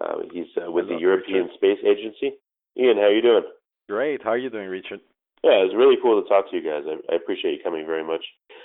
Uh, he's uh, with Hello, the European Richard. Space Agency. Ian, how are you doing? Great. How are you doing, Richard? Yeah, it was really cool to talk to you guys. I, I appreciate you coming very much.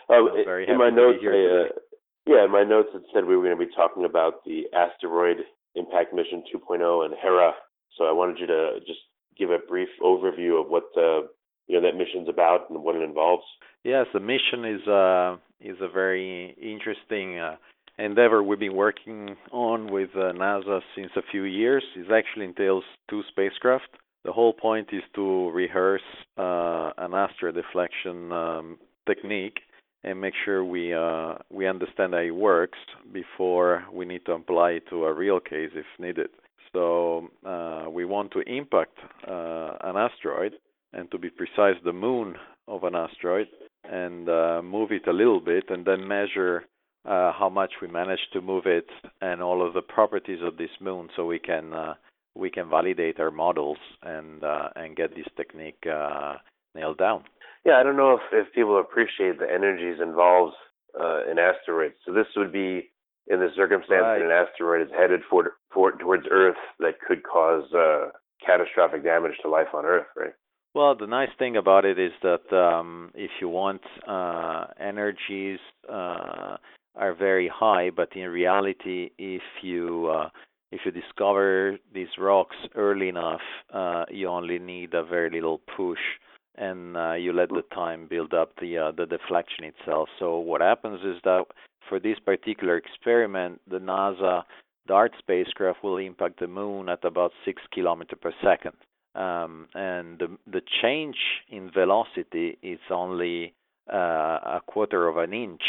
Um, I'm very in my happy to be notes, here I, today. uh, yeah, in my notes it said we were going to be talking about the Asteroid Impact Mission 2.0 and Hera. So I wanted you to just give a brief overview of what uh, you know that mission's about and what it involves. Yes, the mission is uh, is a very interesting uh, endeavor we've been working on with uh, NASA since a few years. It actually entails two spacecraft. The whole point is to rehearse uh, an asteroid deflection um, technique and make sure we uh, we understand how it works before we need to apply it to a real case if needed. So uh, we want to impact uh, an asteroid, and to be precise, the moon of an asteroid, and uh, move it a little bit, and then measure uh, how much we manage to move it and all of the properties of this moon, so we can uh, we can validate our models and uh, and get this technique uh, nailed down. Yeah, I don't know if, if people appreciate the energies involved uh, in asteroids. So this would be in the circumstance Right. that an asteroid is headed for, for towards Earth that could cause uh, catastrophic damage to life on Earth, right? Well, the nice thing about it is that um, if you want uh, energies uh, are very high, but in reality, if you uh, if you discover these rocks early enough, uh, you only need a very little push, and uh, you let the time build up the uh, the deflection itself. So what happens is that for this particular experiment, the NASA DART spacecraft will impact the moon at about six kilometers per second um, and the the change in velocity is only uh, a quarter of an inch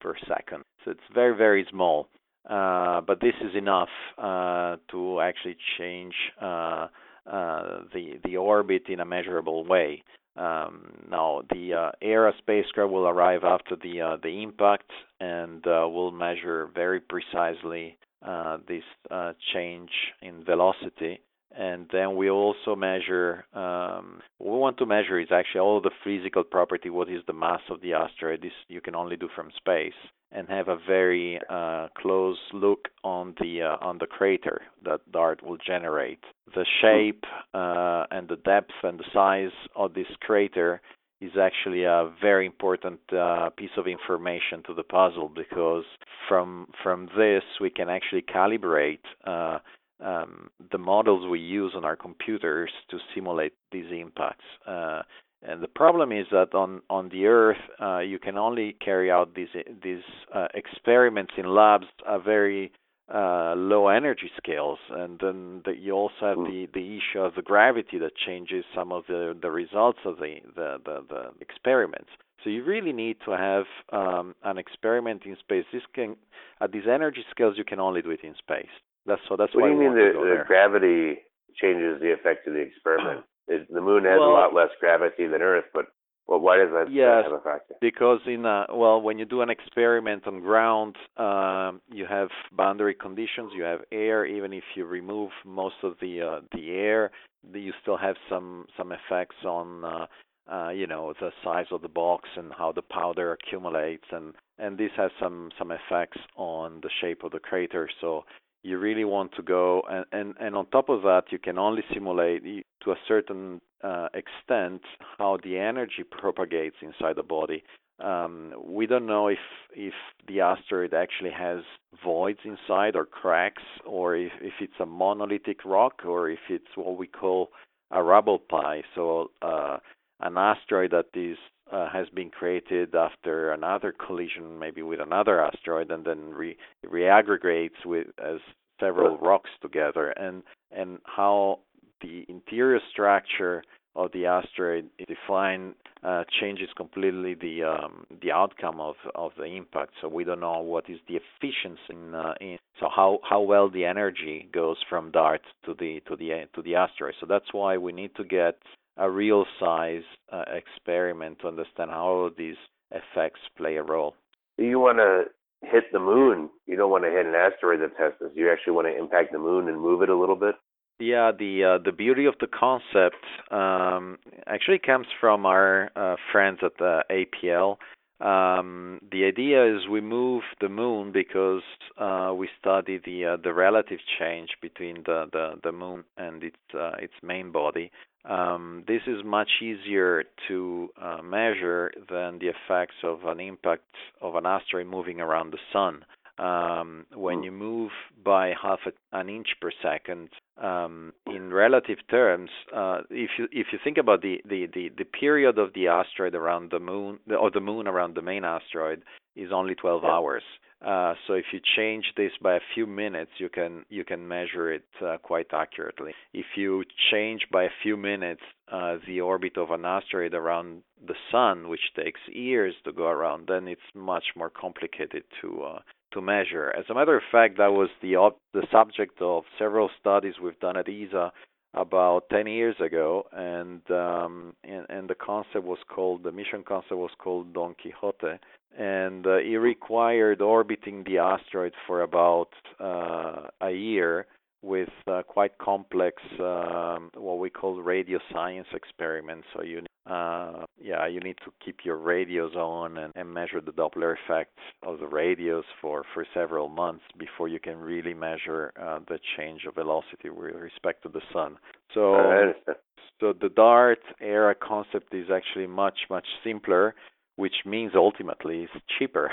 per second. So it's very very small. Uh, but this is enough uh, to actually change uh, uh, the the orbit in a measurable way. Um, now the uh, Hera spacecraft will arrive after the uh, the impact and uh, will measure very precisely uh, this uh, change in velocity and then we also measure um, what we want to measure is actually all the physical property what is the mass of the asteroid. This you can only do from space and have a very uh, close look on the uh, on the crater that dart will generate. The shape uh, and the depth and the size of this crater is actually a very important uh, piece of information to the puzzle because from from this we can actually calibrate uh, um, the models we use on our computers to simulate these impacts. Uh, and the problem is that on on the Earth, uh, you can only carry out these these uh, experiments in labs at very uh, low energy scales, and then the, you also have the the issue of the gravity that changes some of the the results of the the the, the experiments. So you really need to have um, an experiment in space. This can at these energy scales you can only do it in space. That's so. That's What why do you mean the, the gravity changes the effect of the experiment? It, the moon has a lot less gravity than Earth, but well, why does that Yes. have a factor? because in a, well when you do an experiment on ground um, you have boundary conditions you have air even if you remove most of the uh, the air you still have some some effects on uh, uh, you know the size of the box and how the powder accumulates and and this has some some effects on the shape of the crater so you really want to go and and, and on top of that you can only simulate to a certain uh, extent how the energy propagates inside the body. Um, we don't know if if the asteroid actually has voids inside or cracks, or if, if it's a monolithic rock, or if it's what we call a rubble pile. So uh, an asteroid that is uh, has been created after another collision, maybe with another asteroid, and then re- reaggregates with as several rocks together, and and how the interior structure of the asteroid defined uh, changes completely the um, the outcome of of the impact. So we don't know what is the efficiency in, uh, in so how how well the energy goes from DART to the to the to the asteroid. So that's why we need to get a real size uh, experiment to understand how all of these effects play a role. You want to hit the moon. You don't want to hit an asteroid that tests this. You actually want to impact the moon and move it a little bit. Yeah, the uh, the beauty of the concept um, actually comes from our uh, friends at the APL. Um, the idea is we move the moon because uh, we study the uh, the relative change between the, the, the moon and its uh, its main body. Um, this is much easier to uh, measure than the effects of an impact of an asteroid moving around the sun. Um, when hmm. you move by half a, an inch per second, um, in relative terms, uh, if you if you think about the, the, the, the, period of the asteroid around the moon or the moon around the main asteroid is only 12 hours. Uh, so if you change this by a few minutes, you can you can measure it uh, quite accurately. If you change by a few minutes uh, the orbit of an asteroid around the sun, which takes years to go around, then it's much more complicated to uh, to measure. As a matter of fact, that was the op- the subject of several studies we've done at ESA about 10 years ago, and, um, and and the concept was called the mission concept was called Don Quixote, and uh, it required orbiting the asteroid for about uh, a year with uh, quite complex um, what we call radio science experiments. So you uh, yeah you need to keep your radios on and, and measure the Doppler effect of the radios for for several months before you can really measure uh, the change of velocity with respect to the sun. So so the DART Hera concept is actually much much simpler which means ultimately it's cheaper.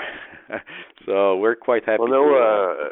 so we're quite happy. Well, no, uh,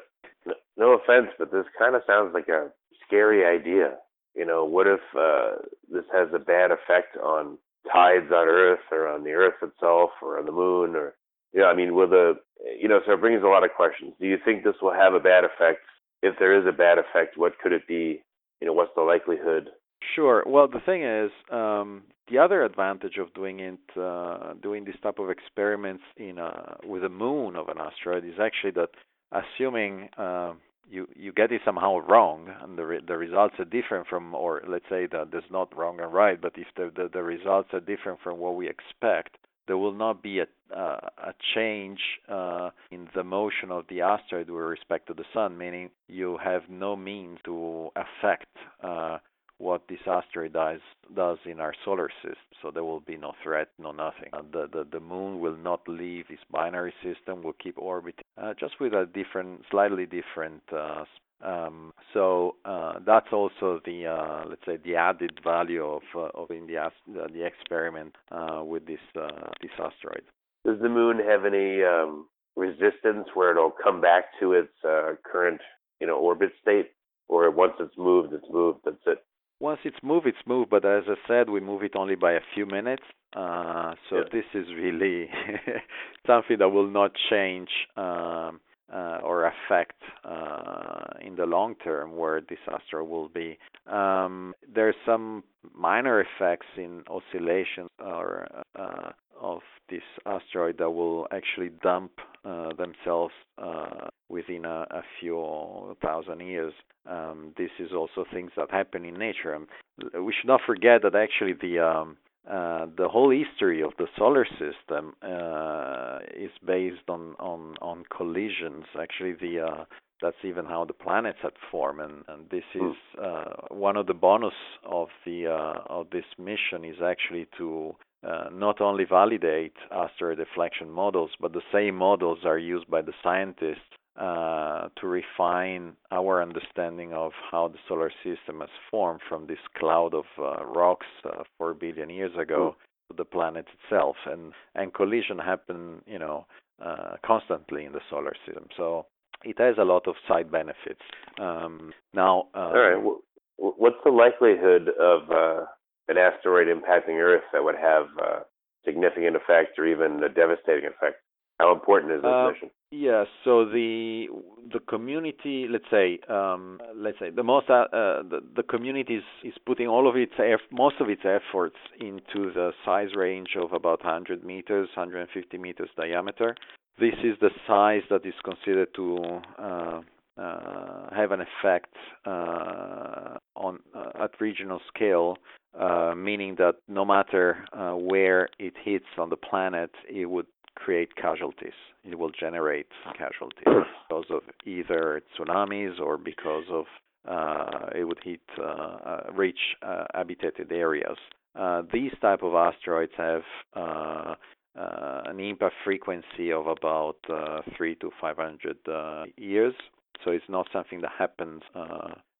no offense, but this kind of sounds like a scary idea. You know, what if uh, this has a bad effect on tides on Earth or on the Earth itself or on the Moon or you know, I mean, will the you know, so it brings a lot of questions. Do you think this will have a bad effect? If there is a bad effect, what could it be? You know, what's the likelihood? Sure. Well, the thing is, um, the other advantage of doing it, uh, doing this type of experiments in a, with the moon of an asteroid is actually that, assuming uh, you you get it somehow wrong and the re- the results are different from, or let's say that there's not wrong and right, but if the the, the results are different from what we expect, there will not be a uh, a change uh, in the motion of the asteroid with respect to the sun, meaning you have no means to affect uh, what this asteroid does, does in our solar system. So there will be no threat, no nothing. Uh, the, the the moon will not leave its binary system. Will keep orbiting, uh, just with a different, slightly different. Uh, um, so uh, that's also the uh, let's say the added value of uh, of in the the experiment with this this asteroid. Does the moon have any um, resistance where it'll come back to its current you know orbit state, or once it's moved, it's moved. That's it once it's moved, it's moved. But as I said, we move it only by a few minutes. Uh, so yeah. this is really something that will not change um, uh, or affect uh, in the long term where disaster will be. Um, there's some minor effects in oscillations or uh, of this asteroid that will actually dump uh, themselves uh, within a, a, few thousand years. Um, this is also things that happen in nature. Um, we should not forget that actually the um, uh, the whole history of the solar system uh, is based on, on, on collisions. Actually, the uh, that's even how the planets had formed, and, and this hmm. is uh, one of the bonus of the uh, of this mission is actually to uh, not only validate asteroid deflection models, but the same models are used by the scientists uh, to refine our understanding of how the solar system has formed from this cloud of uh, rocks uh, four billion years ago mm. to the planet itself, and and collision happen, you know, uh, constantly in the solar system. So it has a lot of side benefits. Um, now, uh, all right, what's the likelihood of uh, an asteroid impacting Earth that would have a significant effect or even a devastating effect? How important is this Uh, mission? Yes. So the the community, let's say, um, let's say the most uh, uh, the, the community is, is putting all of its eff- most of its efforts into the size range of about 100 meters, 150 meters diameter. This is the size that is considered to uh, uh, have an effect uh, on uh, at regional scale, uh, meaning that no matter uh, where it hits on the planet, it would create casualties. It will generate casualties because of either tsunamis or because of uh, it would hit uh, uh, reach uh, habitated areas. Uh, these type of asteroids have uh, an impact frequency of about three to 500 years, so it's not something that happens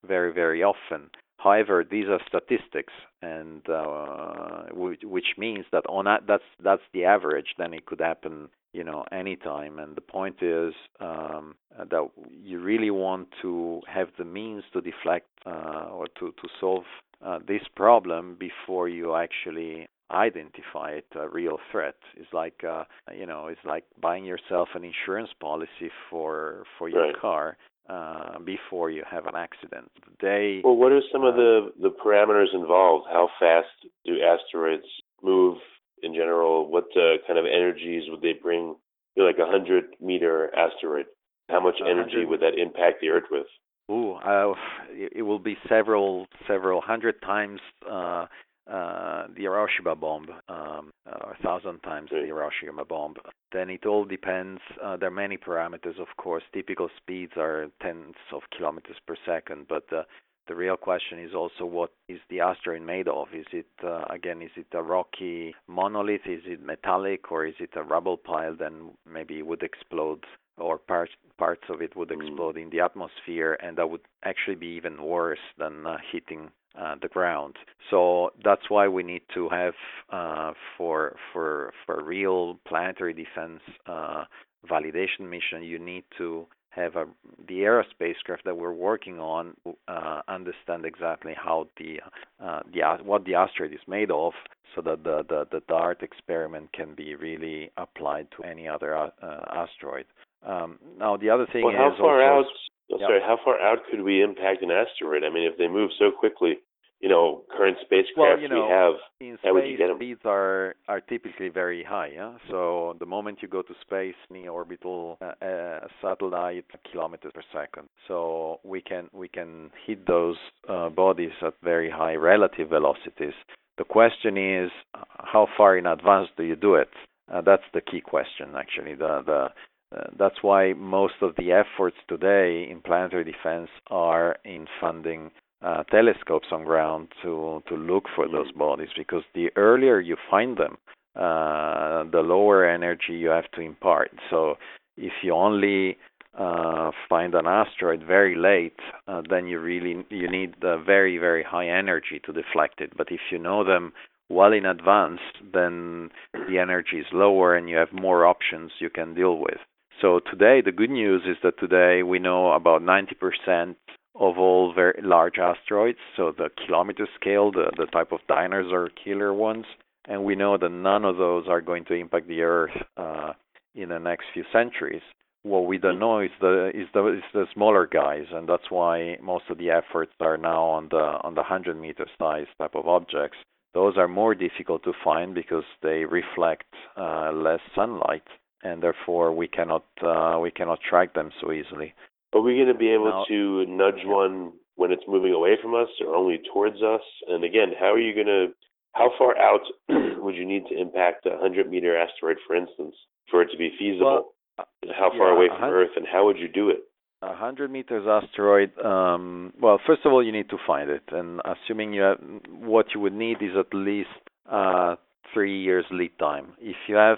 very very often. However, these are statistics, and uh, which, which, means that on that, that's that's the average. Then it could happen, you know, anytime. And the point is um, that you really want to have the means to deflect uh, or to to solve uh, this problem before you actually identify it a real threat. It's like uh, you know, it's like buying yourself an insurance policy for for your right. car uh, before you have an accident. They well, what are some uh, of the the parameters involved? How fast do asteroids move in general? What uh, kind of energies would they bring? you like a hundred meter asteroid. How much energy would that impact the Earth with? Ooh, uh, it will be several several hundred times uh, uh, the Hiroshima bomb, um, uh, a thousand times the Hiroshima bomb. Then it all depends. Uh, there are many parameters, of course. Typical speeds are tens of kilometers per second, but uh, the real question is also what is the asteroid made of? Is it uh, again? Is it a rocky monolith? Is it metallic, or is it a rubble pile? Then maybe it would explode, or parts parts of it would explode in the atmosphere, and that would actually be even worse than uh, hitting uh, the ground. So that's why we need to have uh, for for for a real planetary defense uh, validation mission. You need to have a, the Hera spacecraft that we're working on uh, understand exactly how the uh, the what the asteroid is made of, so that the, the, the DART experiment can be really applied to any other uh, asteroid. Um, now the other thing well, how is far also, out? Sorry, how far out could we impact an asteroid? I mean, if they move so quickly, you know, current spacecraft well, you know, we have, in how would you get them? speeds are are typically very high. Yeah? So the moment you go to space, near orbital uh, uh, satellite, kilometers per second. So we can we can hit those uh, bodies at very high relative velocities. The question is, how far in advance do you do it? Uh, that's the key question, actually. The the uh, that's why most of the efforts today in planetary defense are in funding uh, telescopes on ground to to look for those bodies because the earlier you find them, uh, the lower energy you have to impart. So if you only uh, find an asteroid very late, uh, then you really you need the very very high energy to deflect it. But if you know them well in advance, then the energy is lower and you have more options you can deal with. So today, the good news is that today we know about 90% of all very large asteroids, so the kilometer scale, the, the type of dinosaur killer ones, and we know that none of those are going to impact the Earth uh, in the next few centuries. What we don't know is the is the is the smaller guys, and that's why most of the efforts are now on the on the 100 meter size type of objects. Those are more difficult to find because they reflect uh, less sunlight, and therefore we cannot uh, we cannot track them so easily. Are we going to be able Now- to nudge one when it's moving away from us or only towards us? And again, how are you going to, how far out would you need to impact a 100 meter asteroid, for instance, for it to be feasible? Well, how far yeah, away from Earth and how would you do it? A hundred meters asteroid. Um, well, first of all, you need to find it, and assuming you have, what you would need is at least uh, three years lead time. If you have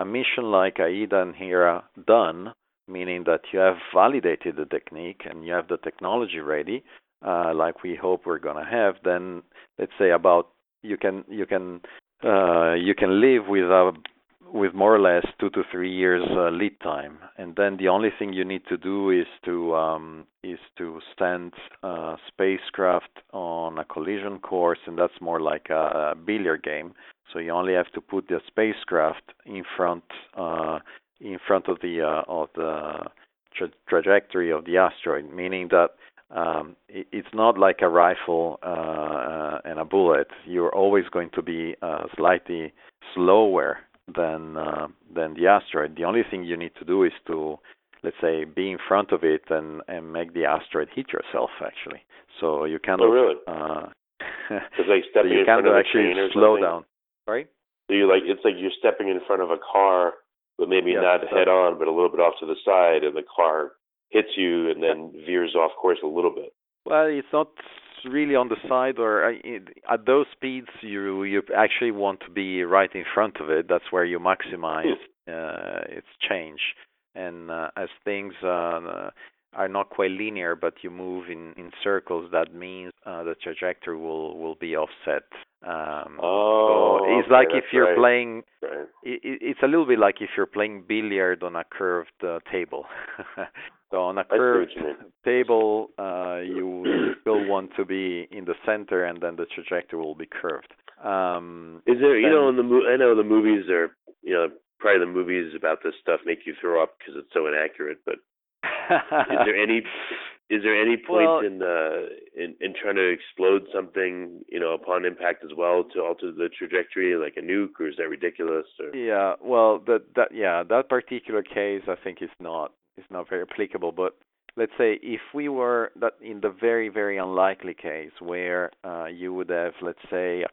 a mission like AIDA and Hera done, meaning that you have validated the technique and you have the technology ready, uh, like we hope we're gonna have, then let's say about you can you can uh, you can live with a with more or less two to three years uh, lead time, and then the only thing you need to do is to um, is to stand uh, spacecraft on a collision course, and that's more like a, a billiard game. So you only have to put the spacecraft in front, uh, in front of the uh, of the tra- trajectory of the asteroid, meaning that um, it, it's not like a rifle uh, uh, and a bullet. You're always going to be uh, slightly slower than uh, than the asteroid. The only thing you need to do is to let's say be in front of it and and make the asteroid hit yourself actually. So you kind oh, of really? uh, like stepping so you in front of of actually a train or slow something? down. Right? So you like it's like you're stepping in front of a car, but maybe Yes, not head on, but a little bit off to the side, and the car hits you and then veers off course a little bit. Well, it's not really on the side, or at those speeds, you you actually want to be right in front of it. That's where you maximize uh, its change. And uh, as things uh, are not quite linear, but you move in in circles, that means uh, the trajectory will will be offset. Um, Oh, so it's okay, like if you're right. playing Right. it, it- it's a little bit like if you're playing billiard on a curved uh, table. so on a curved table, uh, you still want to be in the center, and then the trajectory will be curved. Um, Is there, you know, in the mo- I know the movies are, you know, probably the movies about this stuff make you throw up because it's so inaccurate. But is there any, is there any point Well- in, uh, in in trying to explode something, you know, upon impact as well to alter the trajectory, like a nuke, or is that ridiculous? Or Yeah, well, that that yeah, that particular case I think is not is not very applicable. But let's say if we were that in the very very unlikely case where uh, you would have let's say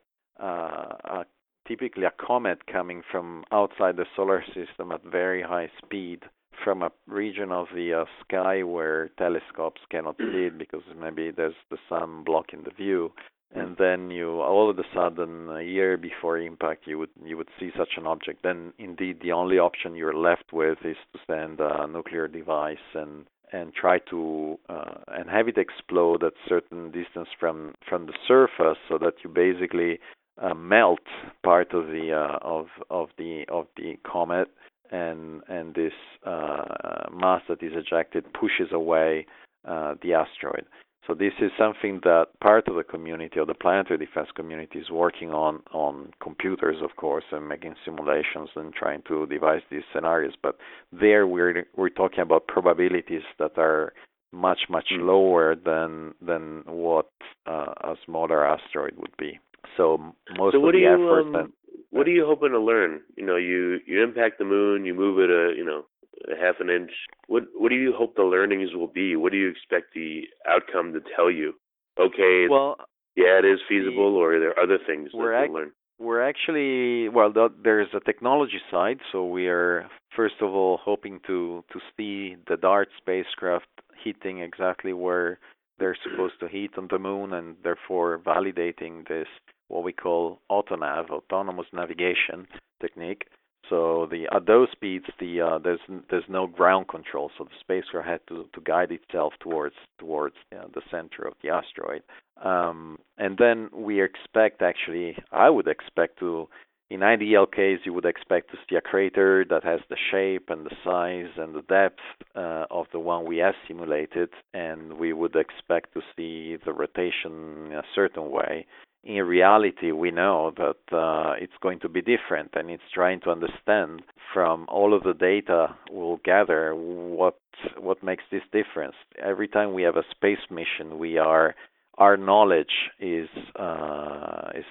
uh, a, typically a comet coming from outside the solar system at very high speed from a region of the uh, sky where telescopes cannot see it because maybe there's the sun blocking the view. And then you all of a sudden a year before impact you would you would see such an object. Then indeed the only option you're left with is to send a nuclear device and and try to uh, and have it explode at certain distance from from the surface so that you basically uh, melt part of the uh, of of the of the comet and and this uh, mass that is ejected pushes away uh, the asteroid. So this is something that part of the community, or the planetary defense community, is working on on computers, of course, and making simulations and trying to devise these scenarios. But there, we're we're talking about probabilities that are much much Mm. lower than than what uh, a smaller asteroid would be. So most so of the are you, effort um, what are you hoping to learn? You know, you you impact the moon, you move it a, you know, a half an inch. What what do you hope the learnings will be? What do you expect the outcome to tell you? Okay, well yeah, it is feasible, or are there other things that ac- learn? We're actually well. th- There's a technology side, so we are first of all hoping to to see the DART spacecraft hitting exactly where they're supposed to hit on the moon, and therefore validating this what we call autonav, autonomous navigation technique. So the at those speeds, the uh, there's there's no ground control, so the spacecraft had to to guide itself towards towards uh, the center of the asteroid. Um, and then we expect actually, I would expect to, in ideal case, you would expect to see a crater that has the shape and the size and the depth uh, of the one we have simulated, and we would expect to see the rotation in a certain way. In reality, we know that uh, it's going to be different, and it's trying to understand from all of the data we'll gather what what makes this difference. Every time we have a space mission, we are our knowledge is uh, is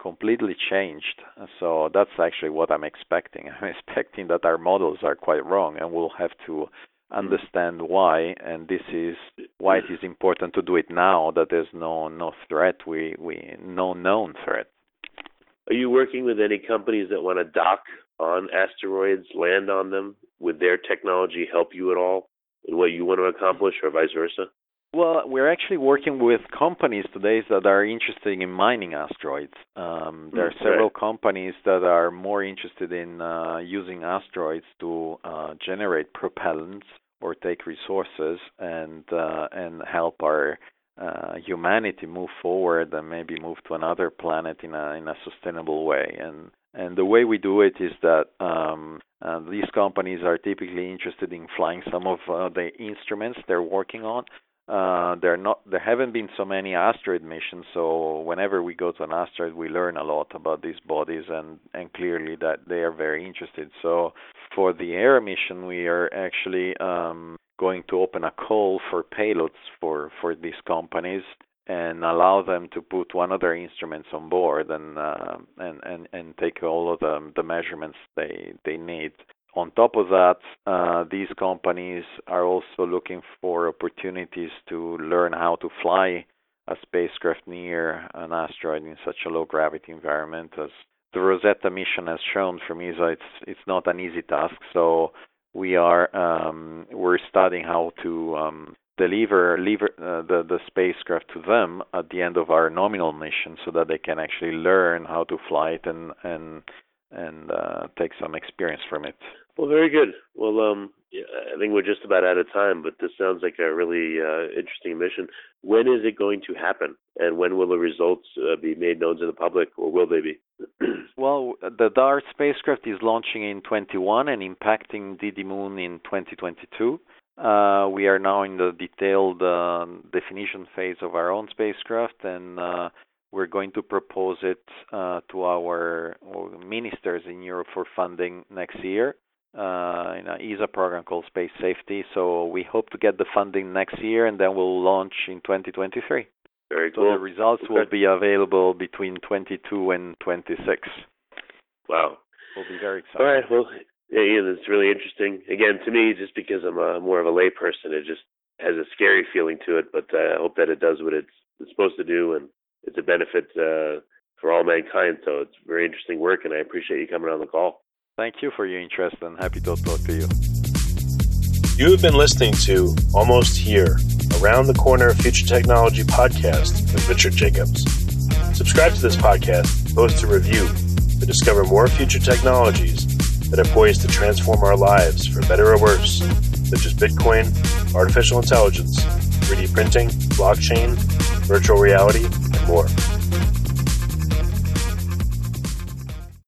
completely changed. So that's actually what I'm expecting. I'm expecting that our models are quite wrong, and we'll have to understand why. And this is why it is important to do it now. That there's no no threat. We we no known threat. Are you working with any companies that want to dock on asteroids, land on them? Would their technology help you at all in what you want to accomplish, or vice versa? Well, we're actually working with companies today that are interested in mining asteroids. Um, there are Hmm, several companies that are more interested in uh, using asteroids to uh, generate propellants or take resources and uh, and help our uh, humanity move forward and maybe move to another planet in a in a sustainable way. And and the way we do it is that um, uh, these companies are typically interested in flying some of uh, the instruments they're working on. Uh, there not there haven't been so many asteroid missions, so whenever we go to an asteroid, we learn a lot about these bodies, and and clearly that they are very interested. So for the Hera mission, we are actually um, going to open a call for payloads for, for these companies and allow them to put one of their instruments on board and uh, and, and and take all of the the measurements they they need. On top of that, uh, these companies are also looking for opportunities to learn how to fly a spacecraft near an asteroid in such a low gravity environment as the Rosetta mission has shown from ESA it's it's not an easy task so we are um, we're studying how to um, deliver uh, the the spacecraft to them at the end of our nominal mission so that they can actually learn how to fly it and and and uh, take some experience from it. Well, very good. Well, um, yeah, I think we're just about out of time, but this sounds like a really uh, interesting mission. When is it going to happen, and when will the results uh, be made known to the public, or will they be? well, the DART spacecraft is launching in 21 and impacting Didymoon in 2022. Uh, we are now in the detailed uh, definition phase of our own spacecraft, and uh, we're going to propose it uh, to our ministers in Europe for funding next year uh, in an ESA program called Space Safety. So we hope to get the funding next year, and then we'll launch in 2023. Very so cool. the results okay. will be available between 22 and 26. Wow. We'll be very excited. All right. Well, yeah, Ian, it's really interesting. Again, to me, just because I'm a, more of a layperson, it just has a scary feeling to it. But uh, I hope that it does what it's, it's supposed to do, and it's a benefit uh, for all mankind. So it's very interesting work, and I appreciate you coming on the call. Thank you for your interest and happy to talk to you. You have been listening to Almost Here, Around the Corner Future Technology podcast with Richard Jacobs. Subscribe to this podcast, post a review to discover more future technologies that are poised to transform our lives for better or worse, such as Bitcoin, artificial intelligence, 3D printing, blockchain, virtual reality, and more.